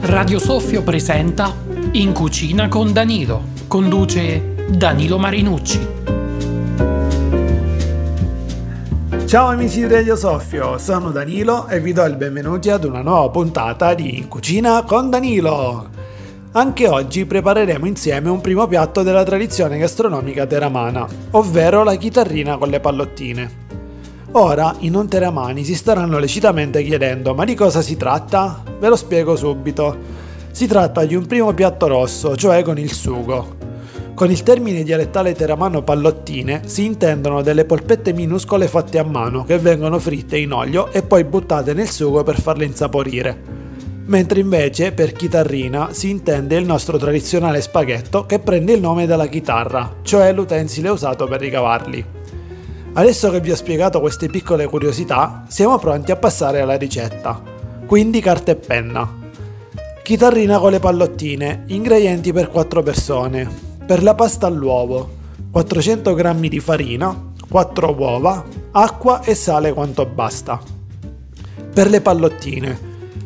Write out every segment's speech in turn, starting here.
Radio Soffio presenta In cucina con Danilo. Conduce Danilo Marinucci. Ciao amici di Radio Soffio, sono Danilo e vi do il benvenuti ad una nuova puntata di In cucina con Danilo. Anche oggi prepareremo insieme un primo piatto della tradizione gastronomica teramana, ovvero la chitarrina con le pallottine. Ora i non teramani si staranno lecitamente chiedendo ma di cosa si tratta? Ve lo spiego subito. Si tratta di un primo piatto rosso, cioè con il sugo. Con il termine dialettale teramano pallottine si intendono delle polpette minuscole fatte a mano che vengono fritte in olio e poi buttate nel sugo per farle insaporire mentre invece per chitarrina si intende il nostro tradizionale spaghetto che prende il nome dalla chitarra, cioè l'utensile usato per ricavarli. Adesso che vi ho spiegato queste piccole curiosità, siamo pronti a passare alla ricetta. Quindi carta e penna. Chitarrina con le pallottine, ingredienti per 4 persone. Per la pasta all'uovo, 400 g di farina, 4 uova, acqua e sale quanto basta. Per le pallottine,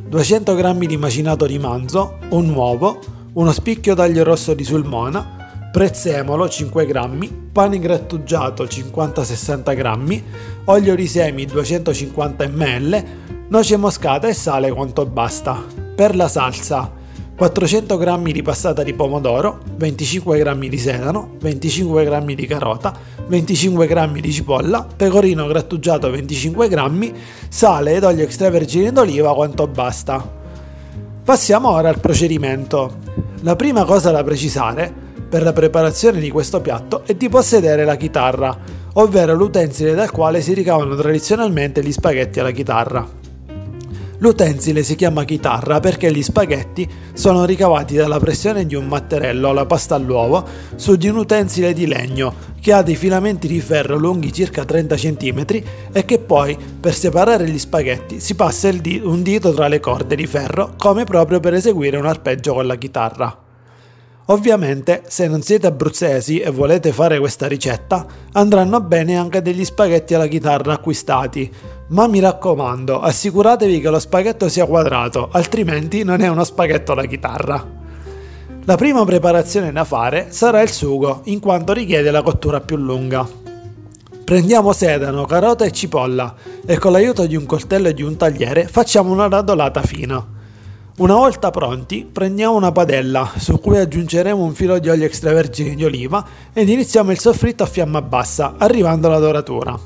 200 g di macinato di manzo, un uovo, uno spicchio d'aglio rosso di sulmona, prezzemolo 5 g, pane grattugiato 50-60 g, olio di semi 250 ml, noce moscata e sale quanto basta. Per la salsa 400 g di passata di pomodoro, 25 g di sedano, 25 g di carota, 25 g di cipolla, pecorino grattugiato 25 g, sale ed olio extravergine d'oliva quanto basta. Passiamo ora al procedimento. La prima cosa da precisare per la preparazione di questo piatto è di possedere la chitarra, ovvero l'utensile dal quale si ricavano tradizionalmente gli spaghetti alla chitarra. L'utensile si chiama chitarra perché gli spaghetti sono ricavati dalla pressione di un matterello alla pasta all'uovo su di un utensile di legno che ha dei filamenti di ferro lunghi circa 30 cm e che poi per separare gli spaghetti si passa di- un dito tra le corde di ferro come proprio per eseguire un arpeggio con la chitarra. Ovviamente, se non siete abruzzesi e volete fare questa ricetta, andranno bene anche degli spaghetti alla chitarra acquistati, ma mi raccomando, assicuratevi che lo spaghetto sia quadrato, altrimenti non è uno spaghetto alla chitarra. La prima preparazione da fare sarà il sugo, in quanto richiede la cottura più lunga. Prendiamo sedano, carota e cipolla e con l'aiuto di un coltello e di un tagliere facciamo una radolata fina. Una volta pronti, prendiamo una padella su cui aggiungeremo un filo di olio extravergine di oliva ed iniziamo il soffritto a fiamma bassa, arrivando alla doratura.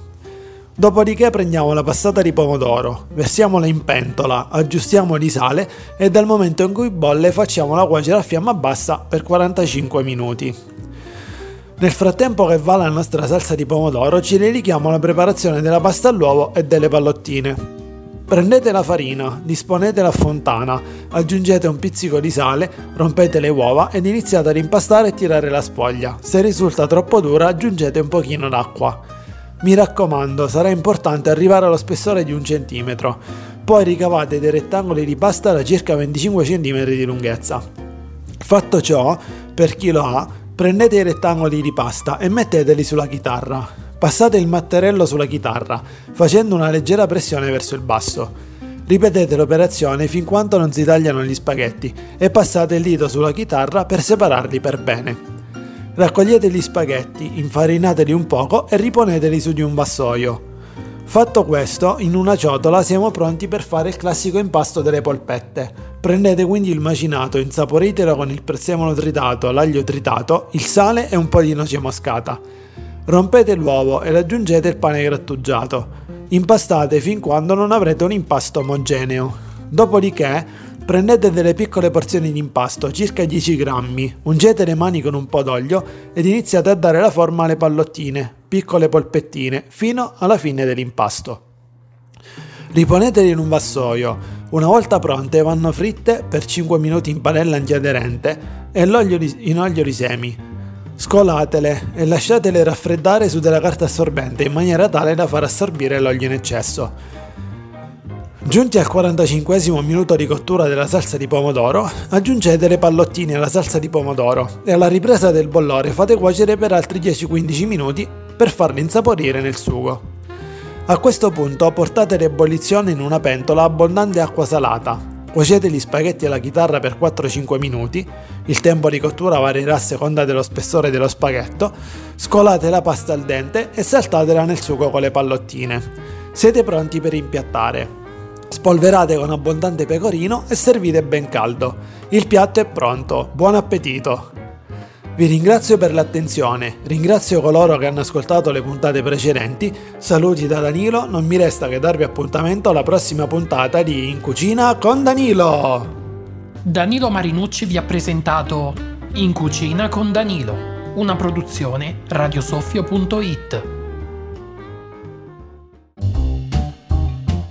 Dopodiché prendiamo la passata di pomodoro, versiamola in pentola, aggiustiamo di sale e dal momento in cui bolle facciamola cuocere a fiamma bassa per 45 minuti. Nel frattempo che va la nostra salsa di pomodoro ci dedichiamo alla preparazione della pasta all'uovo e delle pallottine. Prendete la farina, disponetela a fontana, aggiungete un pizzico di sale, rompete le uova ed iniziate ad impastare e tirare la spoglia. Se risulta troppo dura aggiungete un pochino d'acqua. Mi raccomando, sarà importante arrivare allo spessore di un centimetro. Poi ricavate dei rettangoli di pasta da circa 25 cm di lunghezza. Fatto ciò, per chi lo ha, prendete i rettangoli di pasta e metteteli sulla chitarra. Passate il matterello sulla chitarra, facendo una leggera pressione verso il basso. Ripetete l'operazione fin quando non si tagliano gli spaghetti e passate il dito sulla chitarra per separarli per bene. Raccogliete gli spaghetti, infarinateli un poco e riponeteli su di un vassoio. Fatto questo, in una ciotola siamo pronti per fare il classico impasto delle polpette. Prendete quindi il macinato, insaporitelo con il prezzemolo tritato, l'aglio tritato, il sale e un po' di noce moscata. Rompete l'uovo ed aggiungete il pane grattugiato. Impastate fin quando non avrete un impasto omogeneo. Dopodiché prendete delle piccole porzioni di impasto, circa 10 grammi, ungete le mani con un po' d'olio ed iniziate a dare la forma alle pallottine, piccole polpettine, fino alla fine dell'impasto. Riponetele in un vassoio. Una volta pronte vanno fritte per 5 minuti in padella antiaderente e in olio di semi. Scolatele e lasciatele raffreddare su della carta assorbente in maniera tale da far assorbire l'olio in eccesso. Giunti al 45 minuto di cottura della salsa di pomodoro, aggiungete le pallottine alla salsa di pomodoro e alla ripresa del bollore fate cuocere per altri 10-15 minuti per farle insaporire nel sugo. A questo punto portate l'ebollizione in una pentola abbondante acqua salata. Cuocete gli spaghetti alla chitarra per 4-5 minuti, il tempo di cottura varierà a seconda dello spessore dello spaghetto, scolate la pasta al dente e saltatela nel sugo con le pallottine. Siete pronti per impiattare. Spolverate con abbondante pecorino e servite ben caldo. Il piatto è pronto, buon appetito! Vi ringrazio per l'attenzione, ringrazio coloro che hanno ascoltato le puntate precedenti, saluti da Danilo, non mi resta che darvi appuntamento alla prossima puntata di In Cucina con Danilo! Danilo Marinucci vi ha presentato In Cucina con Danilo, una produzione radiosoffio.it.